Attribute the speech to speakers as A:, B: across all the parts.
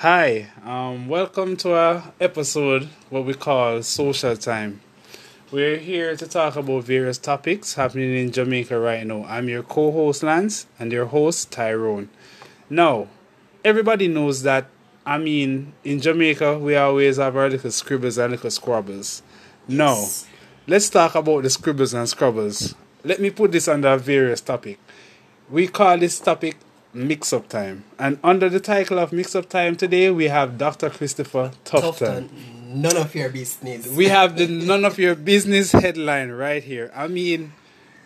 A: Hi, um, welcome to our episode, what we call Social Time. We're here to talk about various topics happening in Jamaica right now. I'm your co host, Lance, and your host, Tyrone. Now, everybody knows that, I mean, in Jamaica, we always have our little scribbles and little scrubbles. Now, let's talk about the scribbles and scrubbles. Let me put this under various topic. We call this topic Mix Up Time. And under the title of Mix Up Time today, we have Dr. Christopher Tufton.
B: None of your business.
A: We have the none of your business headline right here. I mean,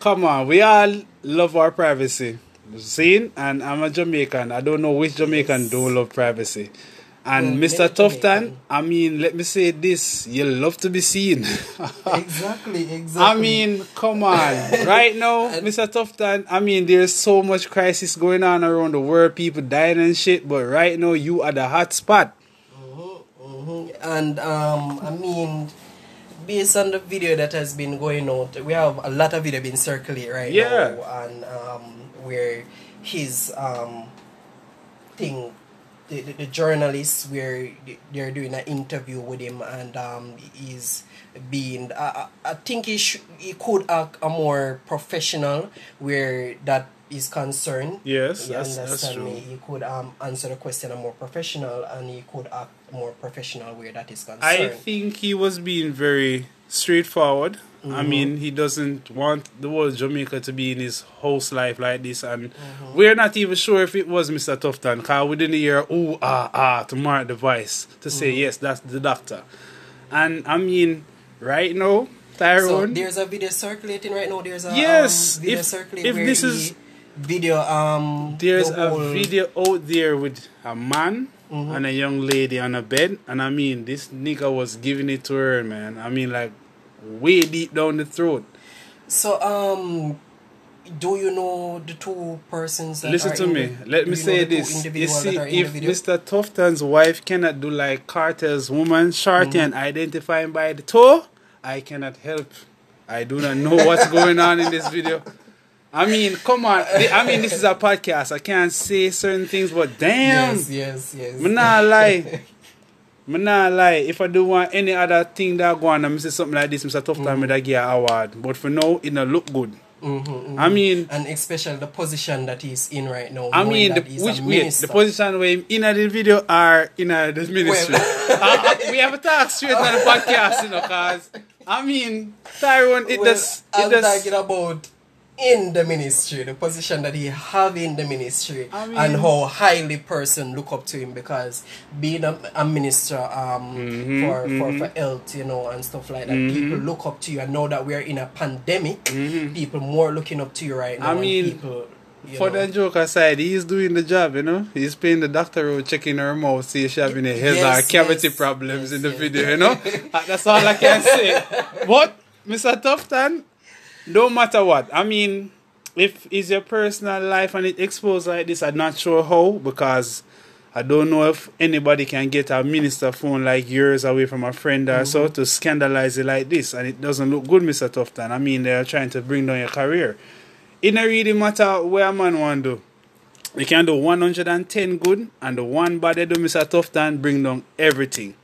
A: come on, we all love our privacy. See, and I'm a Jamaican. I don't know which Jamaican
B: Yes.
A: don't love privacy. And Mr.
B: Jamaican.
A: I mean, let me say this: you love to be seen.
B: exactly, exactly.
A: I mean, come on. Right now, Mr. Tufton, I mean, there's so much crisis going on around the world, people dying and shit, but right now, you are the hot spot.
B: Mhm. and um, I mean, based on the video that has been going out, we have a lot of video being circulated right
A: Yeah.
B: now, and um, where his um thing. The, the, the journalists where they're doing an interview with him and um, he's being I, I I think he, sh- he could act a more professional where that is concerned
A: Yes,
B: you
A: that's- that's
B: understand
A: true.
B: me he could um, answer the question a more professional and he could act more professional where that is concerned
A: I think he was being very straightforward. I mean, he doesn't want the whole Jamaica to be in his host life like this, and we're not even sure if it was Mr. Tufton, because we didn't hear ooh ah ah to mark the voice to say yes, that's the doctor. And I mean, right now, Tyrone, so
B: there's a video circulating right now there's a
A: Yes,
B: um,
A: if-
B: circulating
A: if this is-
B: video um
A: There's
B: the
A: a video out there with a man
B: Mm-hmm.
A: and a young lady on a bed, and I mean, this nigga was giving it to her, man. I mean, like, way deep down the throat.
B: so um do you know the two persons that
A: Listen
B: are
A: to
B: in
A: me.
B: the-
A: Let me
B: you know
A: say
B: the two
A: this. You see,
B: that are in the
A: if? Mr. Tufton's wife cannot do like Kartel's woman, Shorty,
B: Mm-hmm.
A: and identify him by the toe, I cannot help. I do not know what's going on in this video. I mean, come on. I mean, this is a podcast. I can't say certain things, but damn.
B: yes yes yes
A: Me nah lie. Me nah lie. If I do want any other thing that go on and me say something like this, Mr. Tufton, me da give a award. But for now, it no look good.
B: Mhm,
A: I mean,
B: and especially the position that he's in right now.
A: I mean, the, which
B: a
A: wait, the position where him in the video are in the ministry. Uh, uh, we have a talk straight on the podcast, you know, cause I mean, Tyrone, it
B: well,
A: does,
B: I'm
A: it does.
B: talking about in the ministry, the position that he have in the ministry,
A: I mean-
B: and how highly person look up to him because being a, a minister um
A: Mm-hmm,
B: for, for for health, you know, and stuff like that, people look up to you. And now that we're in a pandemic, people more looking up to you right now.
A: Mm-hmm. I mean,
B: people,
A: For
B: know,
A: the joke aside, he's doing the job, you know. He's paying the doctor out, checking her mouth, see if she having a health
B: Yes,
A: or cavity
B: yes,
A: problems
B: yes,
A: in the
B: yes.
A: video, you know. That's all I can say. But Mr. Tufton, no matter what, I mean, if it's your personal life and it exposed like this, I'm not sure how because I don't know if anybody can get a minister phone like yours away from a friend or so
B: Mm-hmm.
A: to scandalize it like this, and it doesn't look good, Mr. Tufton. I mean, they're trying to bring down your career. It don't really matter where a man want to do. You can do 110 good, and the one bad they do, Mr. Tufton, bring down everything.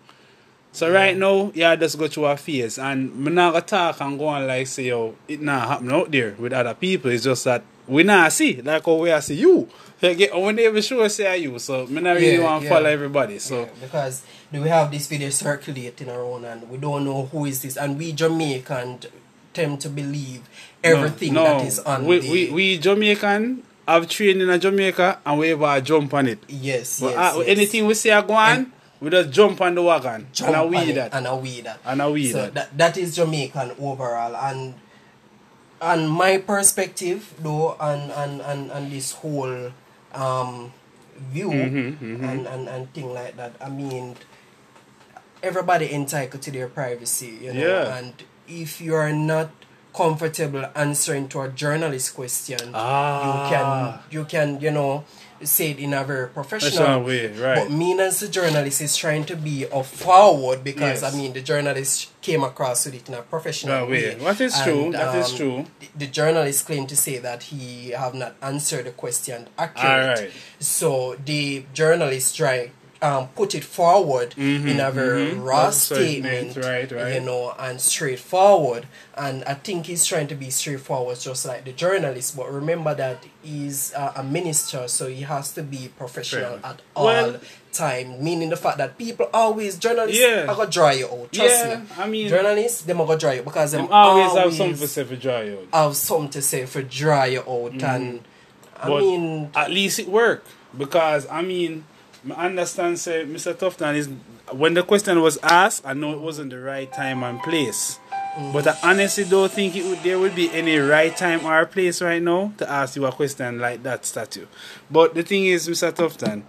A: So right now, yeah, just go through a phase, and me not gonna talk and go on like say, yo, it not happen out there with other people. It's just that we not see, like how we are see you. You get when they even sure say you, so me not really
B: Yeah,
A: want to
B: yeah.
A: follow everybody. So
B: Yeah, because we have this video circulating around and we don't know who is this and we Jamaican tend to believe everything
A: no,
B: that is on
A: we,
B: the
A: we we Jamaican have trained in a Jamaica and we ever jump on it.
B: yes,
A: But
B: yes,
A: uh,
B: yes.
A: anything we see a go on, we just jump on the wagon
B: Jump
A: and a
B: on
A: weed that.
B: and a weed that
A: And a weed
B: so
A: that.
B: that that is Jamaican overall and and my perspective though and and and, and this whole um view
A: Mm-hmm,
B: and, and and thing like that I mean everybody entitled to their privacy, you know.
A: Yeah.
B: And if you are not comfortable answering to a journalist question,
A: Ah.
B: you can you can you know say it in a very professional
A: way, right.
B: But me as a journalist is trying to be a forward because
A: Yes.
B: I mean the journalist came across with it in a professional
A: way. What is true, that is um, true.
B: The, the journalist claimed to say that he have not answered the question accurately.
A: Alright.
B: So the journalist try um, put it forward
A: Mhm,
B: in a very
A: mhm.
B: raw
A: That's what meant,
B: statement,
A: right, right.
B: you know, and straightforward. And I think he's trying to be straightforward, just like the journalist. But remember that he's uh, a minister, so he has to be professional
A: Fair.
B: at all
A: Well-
B: time. Meaning the fact that people always journalists
A: Yeah.
B: are gonna dry you out. Trust
A: Yeah,
B: me.
A: I mean-
B: journalists them are gonna dry you because them
A: Them always, have something to say for dry out.
B: have something to say for dry you out and I
A: Mm-hmm. But
B: mean
A: at least it worked because I mean, I understand. Say, Mr. Tufton is when the question was asked. I know it wasn't the right time and place, mm. but I honestly don't think it would, there would be any right time or place right now to ask you a question like that statue. But the thing is, Mr. Tufton,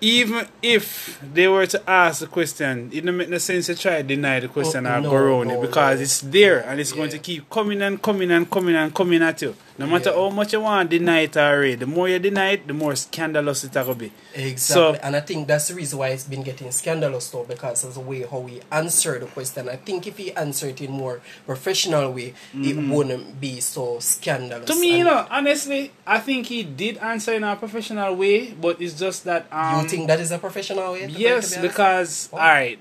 A: even if they were to ask the question, it don't make no sense to try to deny the question
B: Oh,
A: or
B: no,
A: go around
B: no,
A: it because
B: no.
A: it's there and it's going to keep coming and coming and coming and coming at you. No matter
B: Yeah.
A: how much you want to deny it already, the more you deny it, the more scandalous it will be.
B: Exactly,
A: So-
B: and I think that's the reason why it's been getting scandalous though, because of the way how we answer the question. I think if he answered it in more professional way, it wouldn't be so scandalous.
A: Mm-hmm. To me, you know, honestly, I think he did answer in a professional way, but it's just that. Um,
B: think that is a professional way?
A: Yes,
B: be
A: because oh.
B: Wow.
A: all right,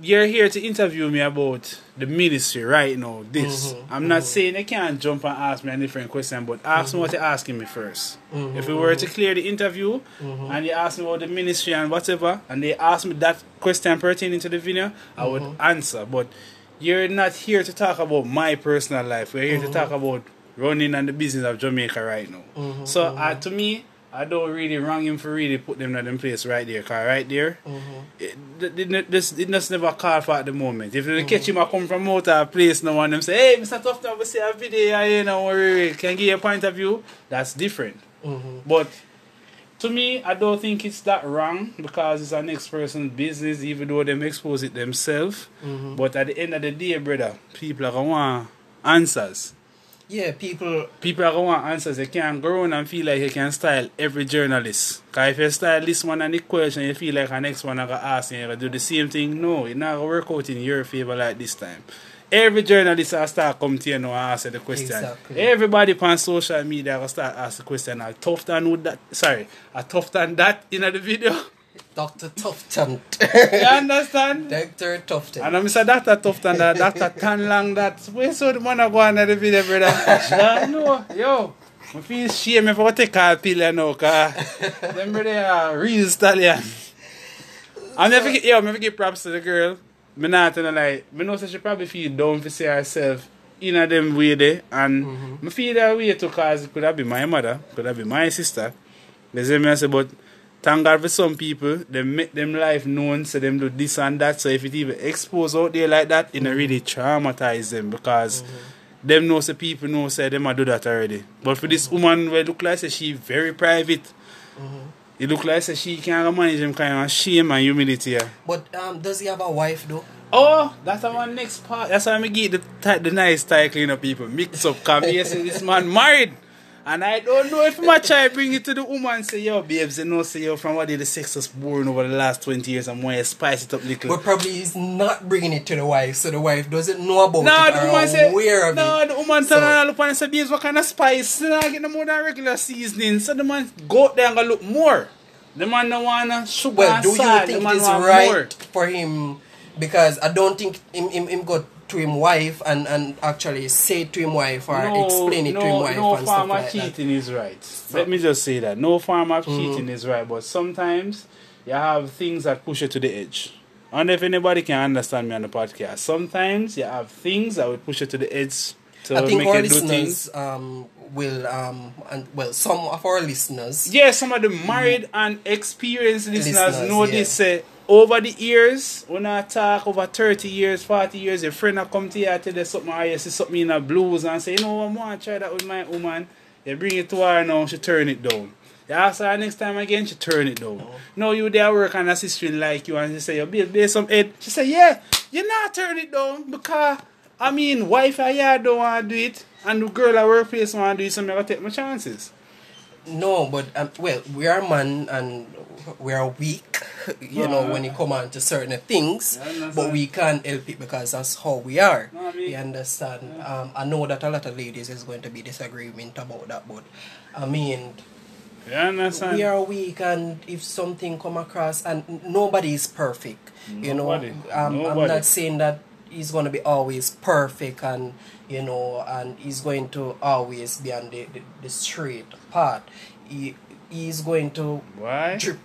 A: you're here to interview me about the ministry right now. This
B: Mhm,
A: I'm not mm-hmm. saying you can't jump and ask me a different question, but ask me mm-hmm. what you're asking me 1st mm-hmm, If we were to clear the interview and you ask me about the ministry and whatever, and they ask me that question pertaining to the video, I would answer. But you're not here to talk about my personal life. We're here to talk about running and the business of Jamaica right now. So uh, to me. I don't really wrong him for really put them in them place right there, car right there, it, it, it, this, it just never call for at the moment. If they catch him, I come from out of a place now and them say, hey, Mr. Tufton, we see a video here, you know, worry, can give you a point of view, that's different.
B: Mhm.
A: But to me, I don't think it's that wrong because it's a next person's business, even though them expose it themselves.
B: Mm-hmm.
A: But at the end of the day, brother, people are gonna want answers.
B: Yeah, people.
A: People are gonna want answers. They can't go around and feel like you can style every journalist. Cause if you style this one and the question, you feel like the next one I gonna ask and you do the same thing. No, it not gonna work out in your favor like this time. Every journalist will start come to you now and ask the question.
B: Exactly.
A: Everybody on social media will start ask the question. I Tufton that. Sorry, I Tufton that in the video.
B: Dr. Tufton.
A: you understand?
B: Dr. Tufton.
A: And I'm Mr. Dr. Tufton, that uh, Dr. Tan Long, that. Where so the man go on the video, brother? yeah, no, yo. I feel shame if I take a pill, you know, cause them brother are real stallion. I'm never get, yo, I'm never give props to the girl. Me not her like, me know she probably feel down for see herself in a them way there. And mm-hmm. me feel that way too, cause it could have been my mother, could have been my sister. They say me I say, but thank God for some people, they make them life known, so them do this and that. So if it even expose out there like that, it not mm-hmm. really traumatize them because them know say people know say them a do that already. But for this mm-hmm. woman where look like say she very private, mm-hmm. it look like say she can't manage them kind of shame and humility. yeah.
B: But um, does he have a wife though?
A: Oh, that's our next part. That's why I get the the nice title, you know, people mix up. Cause me say this man married. And I don't know if my child bring it to the woman and say, yo, babes, you know, say, yo, from what did the sex was born over the last 20 years and want to spice it up little.
B: But probably he's not bringing it to the wife, so the wife doesn't know about it.
A: No,
B: it
A: the woman say,
B: aware of
A: no,
B: it.
A: the woman
B: So-
A: turn around look and say, babes, what kind of spice? You know, I get no more than regular seasoning. So the man go out there and go look more. The man don't want sugar
B: Well, do you think it's right
A: more.
B: for him? Because I don't think him, him, him go to him wife and, and actually say to him wife or explain it
A: no,
B: to him wife
A: no
B: and stuff
A: form of
B: like that.
A: cheating is right. Let me just say that no form of
B: Mm-hmm.
A: cheating is right, but sometimes you have things that push you to the edge. I wonder if anybody can understand me on the podcast. Sometimes you have things that will push you to the edge to
B: I think
A: make
B: our
A: you do things.
B: listeners um, will, um, and well, some of our listeners,
A: Yeah, some of the married and experienced listeners,
B: Listeners,
A: know
B: yeah.
A: this. Say over the years, when I talk over thirty years, forty years, a friend will come to you and tell you something, or you see something in a blues and say, you know, I want to try that with my woman. You bring it to her now, she turn it down. You ask her next time again, she turn it down. Oh. No, you there work and assisting like you, and she say, you build some head. She say, yeah, you not turn it down because I mean, wife I yeah don't want to do it, and the girl at workplace want to do it, so I gotta take my chances.
B: No, but um, well, we are man and we are weak, you know,
A: No,
B: when it come on to certain things,
A: understand.
B: but we can't help it because that's how we are.
A: No, I mean-
B: you understand? Um, I know that a lot of ladies is going to be disagreement about that, but I mean, we are weak and if something come across and nobody is perfect you know um, i'm not saying that he's going to be always perfect and you know and he's going to always be on the, the, the straight path he, he's going to
A: Why?
B: drip,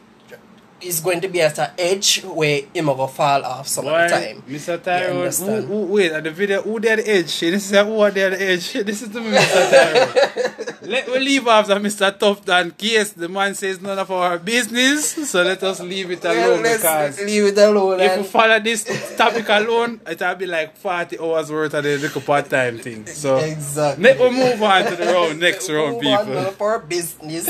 B: he's going to be at an edge where him go fall off some
A: Why?
B: of the time
A: Mr. Tyrone, who, who, wait, at the video, who there the edge? This is who are the edge? This is to me, Mr. Tyrone. let me leave after Mr. Tufton case the man says none of our business, so let us leave it
B: Well,
A: alone
B: let's
A: because
B: leave it alone
A: if we follow this topic alone, it'll be like 40 hours worth of the little part time thing. So,
B: exactly
A: let we move on to the round, next round, people.
B: none of our business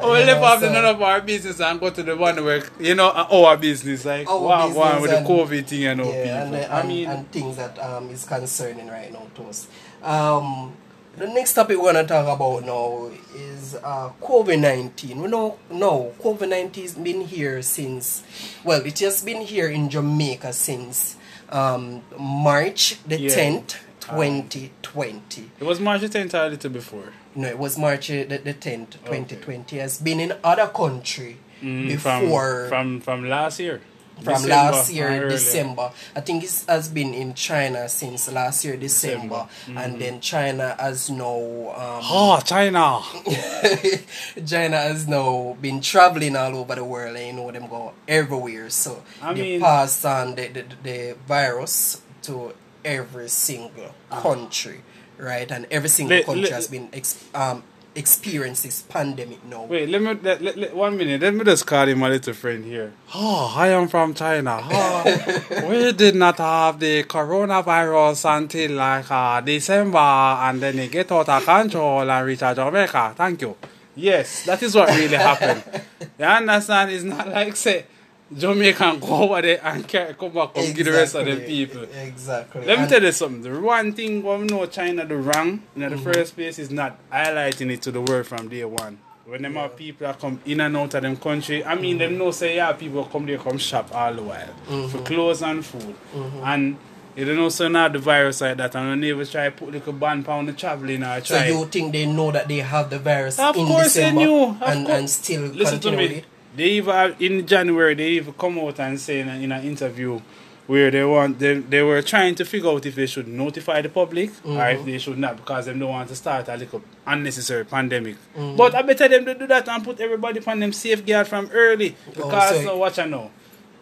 A: Oh, we
B: You
A: left
B: know,
A: off the
B: so-
A: none of our business and go to the one where, you know, our business, like,
B: Our
A: wow, wow,
B: business
A: with the COVID thing and all
B: yeah,
A: people.
B: and, uh,
A: I mean,
B: and things that um, is concerning right now to us. Um, the next topic we're gonna talk about now is uh, COVID nineteen. We know no COVID nineteen has been here since well, it has been here in Jamaica since um, March the
A: Yeah.
B: tenth, twenty twenty.
A: it was March the 10th or a little before.
B: No, it was March the the tenth, twenty twenty. Has been in other country
A: Mm,
B: before
A: from, from from last year.
B: from
A: December
B: last year. December. I think it has been in China since last year December,
A: December.
B: and then China has now um,
A: Oh, China.
B: China has now been traveling all over the world, and you know them go everywhere. So
A: I
B: they
A: mean-
B: passed on the, the the virus to every single country, right? And every single
A: Let-
B: country
A: let-
B: has been ex- um experienced this pandemic now.
A: Wait, let me let, let, let- one minute. Let me just call him my little friend here. Oh, I am from China. Oh, we did not have the coronavirus until like uh, December, and then it get out of control and reach Jamaica. Thank you. Yes, that is what really happened. You understand? It's not like say Jamaican go over there and come back and give the rest of the people.
B: Exactly.
A: Let me
B: And-
A: tell you something. The one thing we know China do wrong in the
B: Mm-hmm.
A: first place is not highlighting it to the world from day one. When them have people that come in and out of them country, I mean them know say yeah people come there come shop all the while
B: Mm-hmm.
A: for clothes and food. And you don't know so now the virus like that and they never try put like a ban on the traveling or
B: So
A: try
B: you think they know that they have the virus
A: Of
B: in
A: course they
B: December
A: knew, of
B: and,
A: course.
B: and still
A: Listen to me.
B: it?
A: They even in January they even come out and say in, a, in an interview where they want they, they were trying to figure out if they should notify the public or
B: Mm-hmm.
A: if they should not because they don't want to start a little unnecessary pandemic.
B: Mm-hmm.
A: But I better them to do that and put everybody on them safeguard from early because
B: Oh, so-
A: watch I know.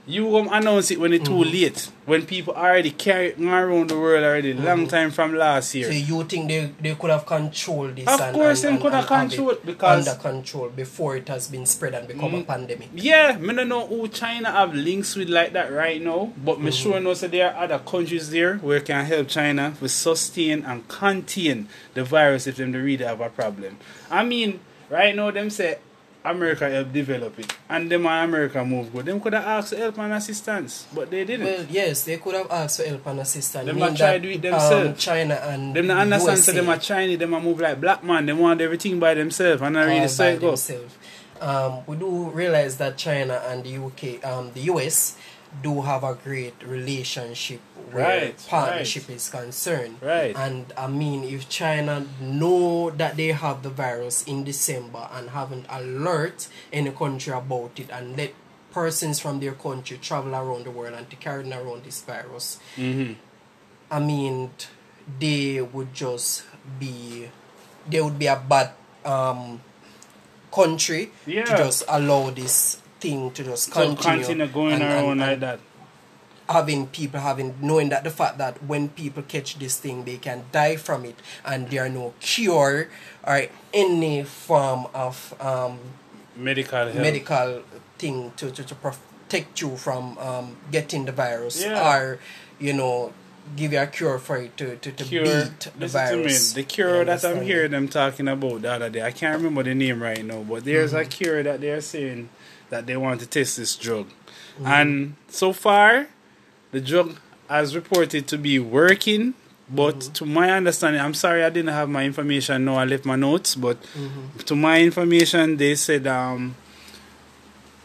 A: You come announce it when it's
B: Mm-hmm.
A: too late. When people already carry around the world already long time from last year.
B: So you think they, they could have controlled this?
A: Of
B: and,
A: course
B: and,
A: them could have
B: and it
A: controlled because-
B: under control before it has been spread and become a pandemic.
A: Yeah, me don't know who China have links with like that right now, but me
B: Mm-hmm.
A: sure know that there are other countries there where can help China with sustain and contain the virus if them really have a problem. I mean, right now them say America help develop it, and them and America move good. Them could have asked for help and assistance, but they didn't.
B: Well, yes, they could have asked for help and assistance.
A: Them not try
B: that,
A: do it
B: um,
A: themselves.
B: China and
A: them not understand
B: USA
A: so them are Chinese, them are move like black man. They want everything by themselves, and I really
B: by
A: say go.
B: Um, we do realize that China and the UK, um, the US, do have a great relationship where
A: Right,
B: partnership is concerned.
A: Right.
B: And I mean, if China know that they have the virus in December and haven't alert any country about it and let persons from their country travel around the world and to carry around this virus,
A: hmm
B: I mean, they would just be, they would be a bad um, country
A: Yeah.
B: to just allow this thing to just
A: So
B: continue,
A: continue going
B: and- and-
A: around
B: and
A: like that.
B: having people having knowing that the fact that when people catch this thing they can die from it and there are no cure or any form of um,
A: Medical help.
B: medical thing to, to, to protect you from um, getting the virus
A: Yeah.
B: or you know give you a cure for it to, to, to
A: cure.
B: beat the
A: Listen to me.
B: virus
A: The cure that I'm hearing them talking about the other day. I can't remember the name right now, but there's
B: Mm-hmm.
A: a cure that they're saying that they want to test this drug,
B: Mm-hmm.
A: and so far, the drug has reported to be working. But
B: Mm-hmm.
A: to my understanding, I'm sorry I didn't have my information. No, I left my notes. But
B: Mm-hmm.
A: to my information, they said um,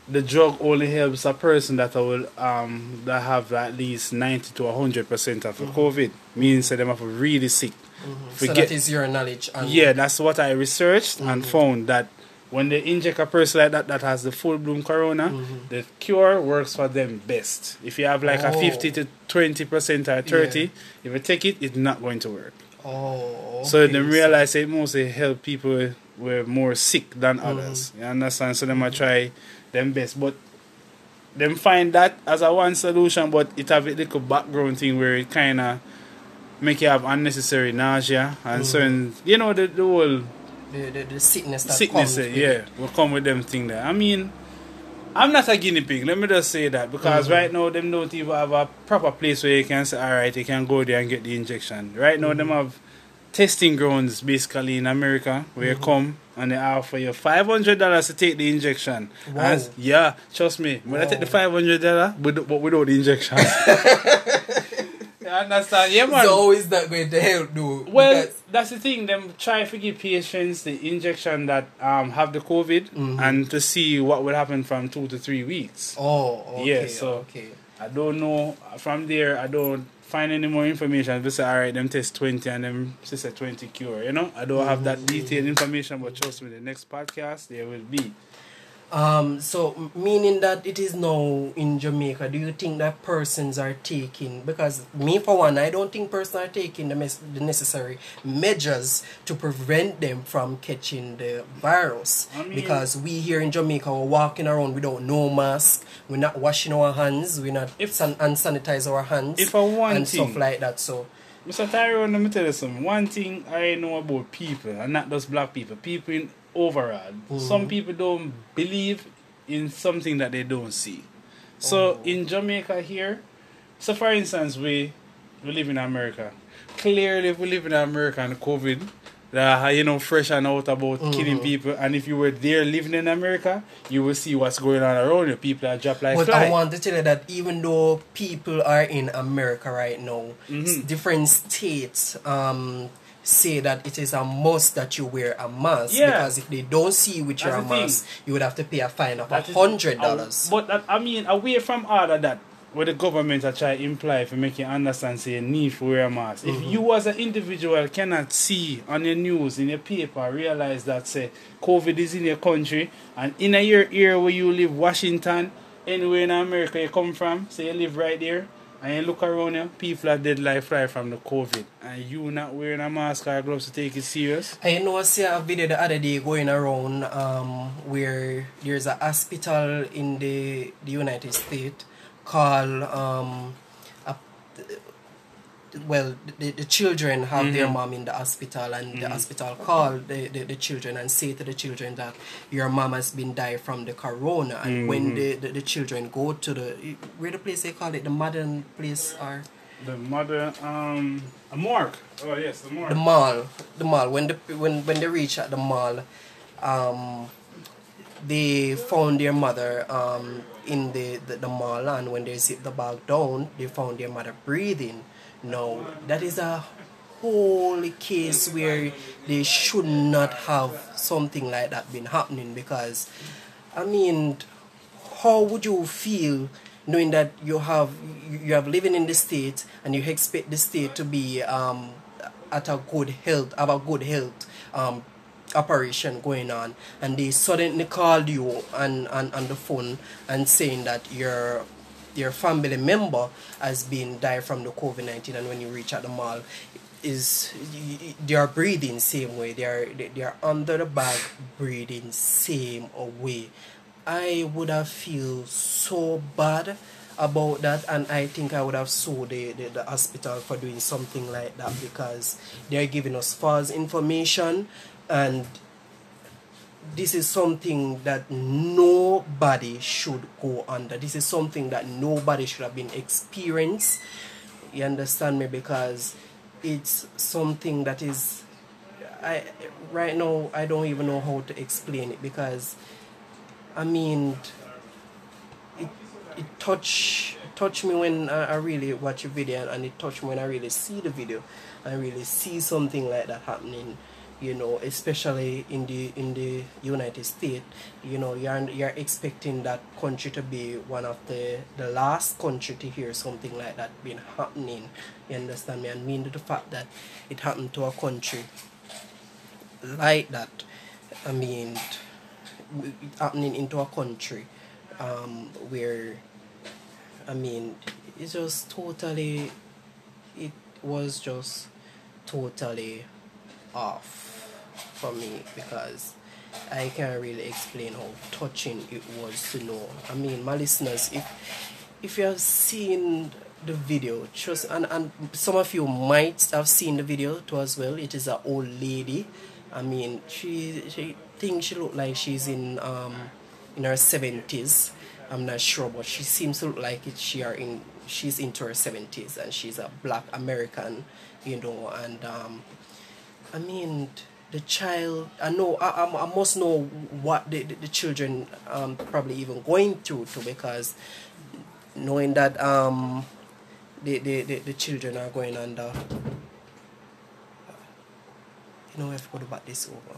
A: the drug only helps a person that will um that have at least ninety to hundred percent of the COVID. Means that them have really sick.
B: Mm-hmm. so
A: Forget-
B: that is your knowledge and
A: Yeah, that's what I researched and
B: Mm-hmm.
A: found that when they inject a person like that that has the full bloom corona,
B: Mhm.
A: the cure works for them best. If you have like a
B: Oh.
A: 50 to 20 percent or 30, if you take it, it's not going to work.
B: Oh.
A: So
B: okay.
A: they realize it mostly help people who were more sick than
B: Mm-hmm.
A: others. You understand? So them a try them best, but them find that as a one solution, but it have a little background thing where it kind of make you have unnecessary nausea and
B: Mhm.
A: certain, you know, the, the whole
B: the, the, the sickness that
A: sickness,
B: comes with
A: yeah,
B: it.
A: will come with them thing there. I mean, I'm not a guinea pig. Let me just say that because
B: Mhm.
A: right now them don't even have a proper place where you can say, all right, you can go there and get the injection. Right now them
B: Mhm.
A: have testing grounds basically in America where you
B: Mhm.
A: come and they offer you five hundred dollars to take the injection.
B: Wow.
A: And yeah, trust me, when I take the five hundred dollars, but but without the injection. understand? Yeah, man.
B: So is that going to help though?
A: Well,
B: Because-
A: that's the thing. Them try to give patients the injection that um have the COVID
B: Mhm.
A: and to see what will happen from two to three weeks.
B: oh, okay,
A: Yeah, so-
B: okay.
A: I don't know. From there, I don't find any more information. They say, all right, them test 20 and them said 20 cure. You know, I don't have that detailed information, but trust me, the next podcast there will be.
B: Um, so meaning that it is now in Jamaica, do you think that persons are taking because me for one, I don't think persons are taking the, mes- the necessary measures to prevent them from catching the virus.
A: I mean-
B: because we here in Jamaica we're walking around without no mask, we're not washing our hands, we're not
A: If-
B: san- unsanitize our hands
A: if I want
B: and stuff
A: thing-
B: like that. So
A: Mr. Tyrone, let me tell you something. One thing I know about people, and not just black people, people in overall,
B: Mhm.
A: some people don't believe in something that they don't see. So
B: Oh.
A: in Jamaica here, so for instance, we we live in America. Clearly, if we live in America and COVID, that you know fresh and out about killing
B: Mhm.
A: people, and if you were there living in America, you will see what's going on around you. People are dropped like
B: But
A: flies.
B: I want to tell you that even though people are in America right now,
A: Mhm.
B: different states um, say that it is a must that you wear a mask
A: Yeah.
B: because if they don't see you with your mask, you would have to pay a fine of a hundred dollars.
A: But that, I mean, away from all of that, what the government are trying to imply for make you understand, say, you need to wear a mask. If
B: Mhm.
A: you as an individual cannot see on your news, in your paper, realize that, say, COVID is in your country, and in a your area where you live, Washington, anywhere in America you come from, say you live right there, and you look around you, people are dead life right from the COVID, and you not wearing a mask or gloves to take it serious.
B: I know I see a video the other day going around um, where there's a hospital in the, the United States called um, well the, the children have their
A: Mhm.
B: mom in the hospital and the
A: Mhm.
B: hospital call the, the, the children and say to the children that your mom has been died from the corona and when
A: Mhm.
B: the, the, the children go to the where the place they call it the modern place or
A: The mother, um, a morgue. Oh, yes, the morgue.
B: the mall the mall when the when when they reach at the mall um they found their mother um in the, the, the mall and when they zip the bag down they found their mother breathing. Now that is a whole case where they should not have something like that been happening because i mean how would you feel knowing that you have you have living in the state and you expect the state to be um, at a good health have a good health um, operation going on and they suddenly called you on, on, on the phone and saying that your your family member has been died from the COVID-19 and when you reach at the mall is they are breathing same way. They are they are under the bag breathing same way. I would have feel so bad about that and I think I would have sued the, the, the hospital for doing something like that because they're giving us false information and this is something that nobody should go under. This is something that nobody should have been experienced. You understand me? Because it's something that is I right now I don't even know how to explain it because I mean it it touch touch me when I, I really watch a video and it touch me when I really see the video and really see something like that happening you know especially in the in the United States you know you're you're expecting that country to be one of the the last country to hear something like that being happening. You understand me? And mean the fact that it happened to a country like that I mean happening into a country um, where I mean it's just totally it was just totally off for me because I can't really explain how touching it was to know. I mean, my listeners, if if you have seen the video, just and, and some of you might have seen the video too as well. It is an old lady. I mean, she she thinks she look like she's in um in her seventies. I'm not sure, but she seems to look like it. She are in she's into her seventies and she's a black American, you know, and um, I mean the child i know i, I must know what the, the, the children um, probably even going through too because knowing that um, the, the, the, the children are going under. You know to go back this over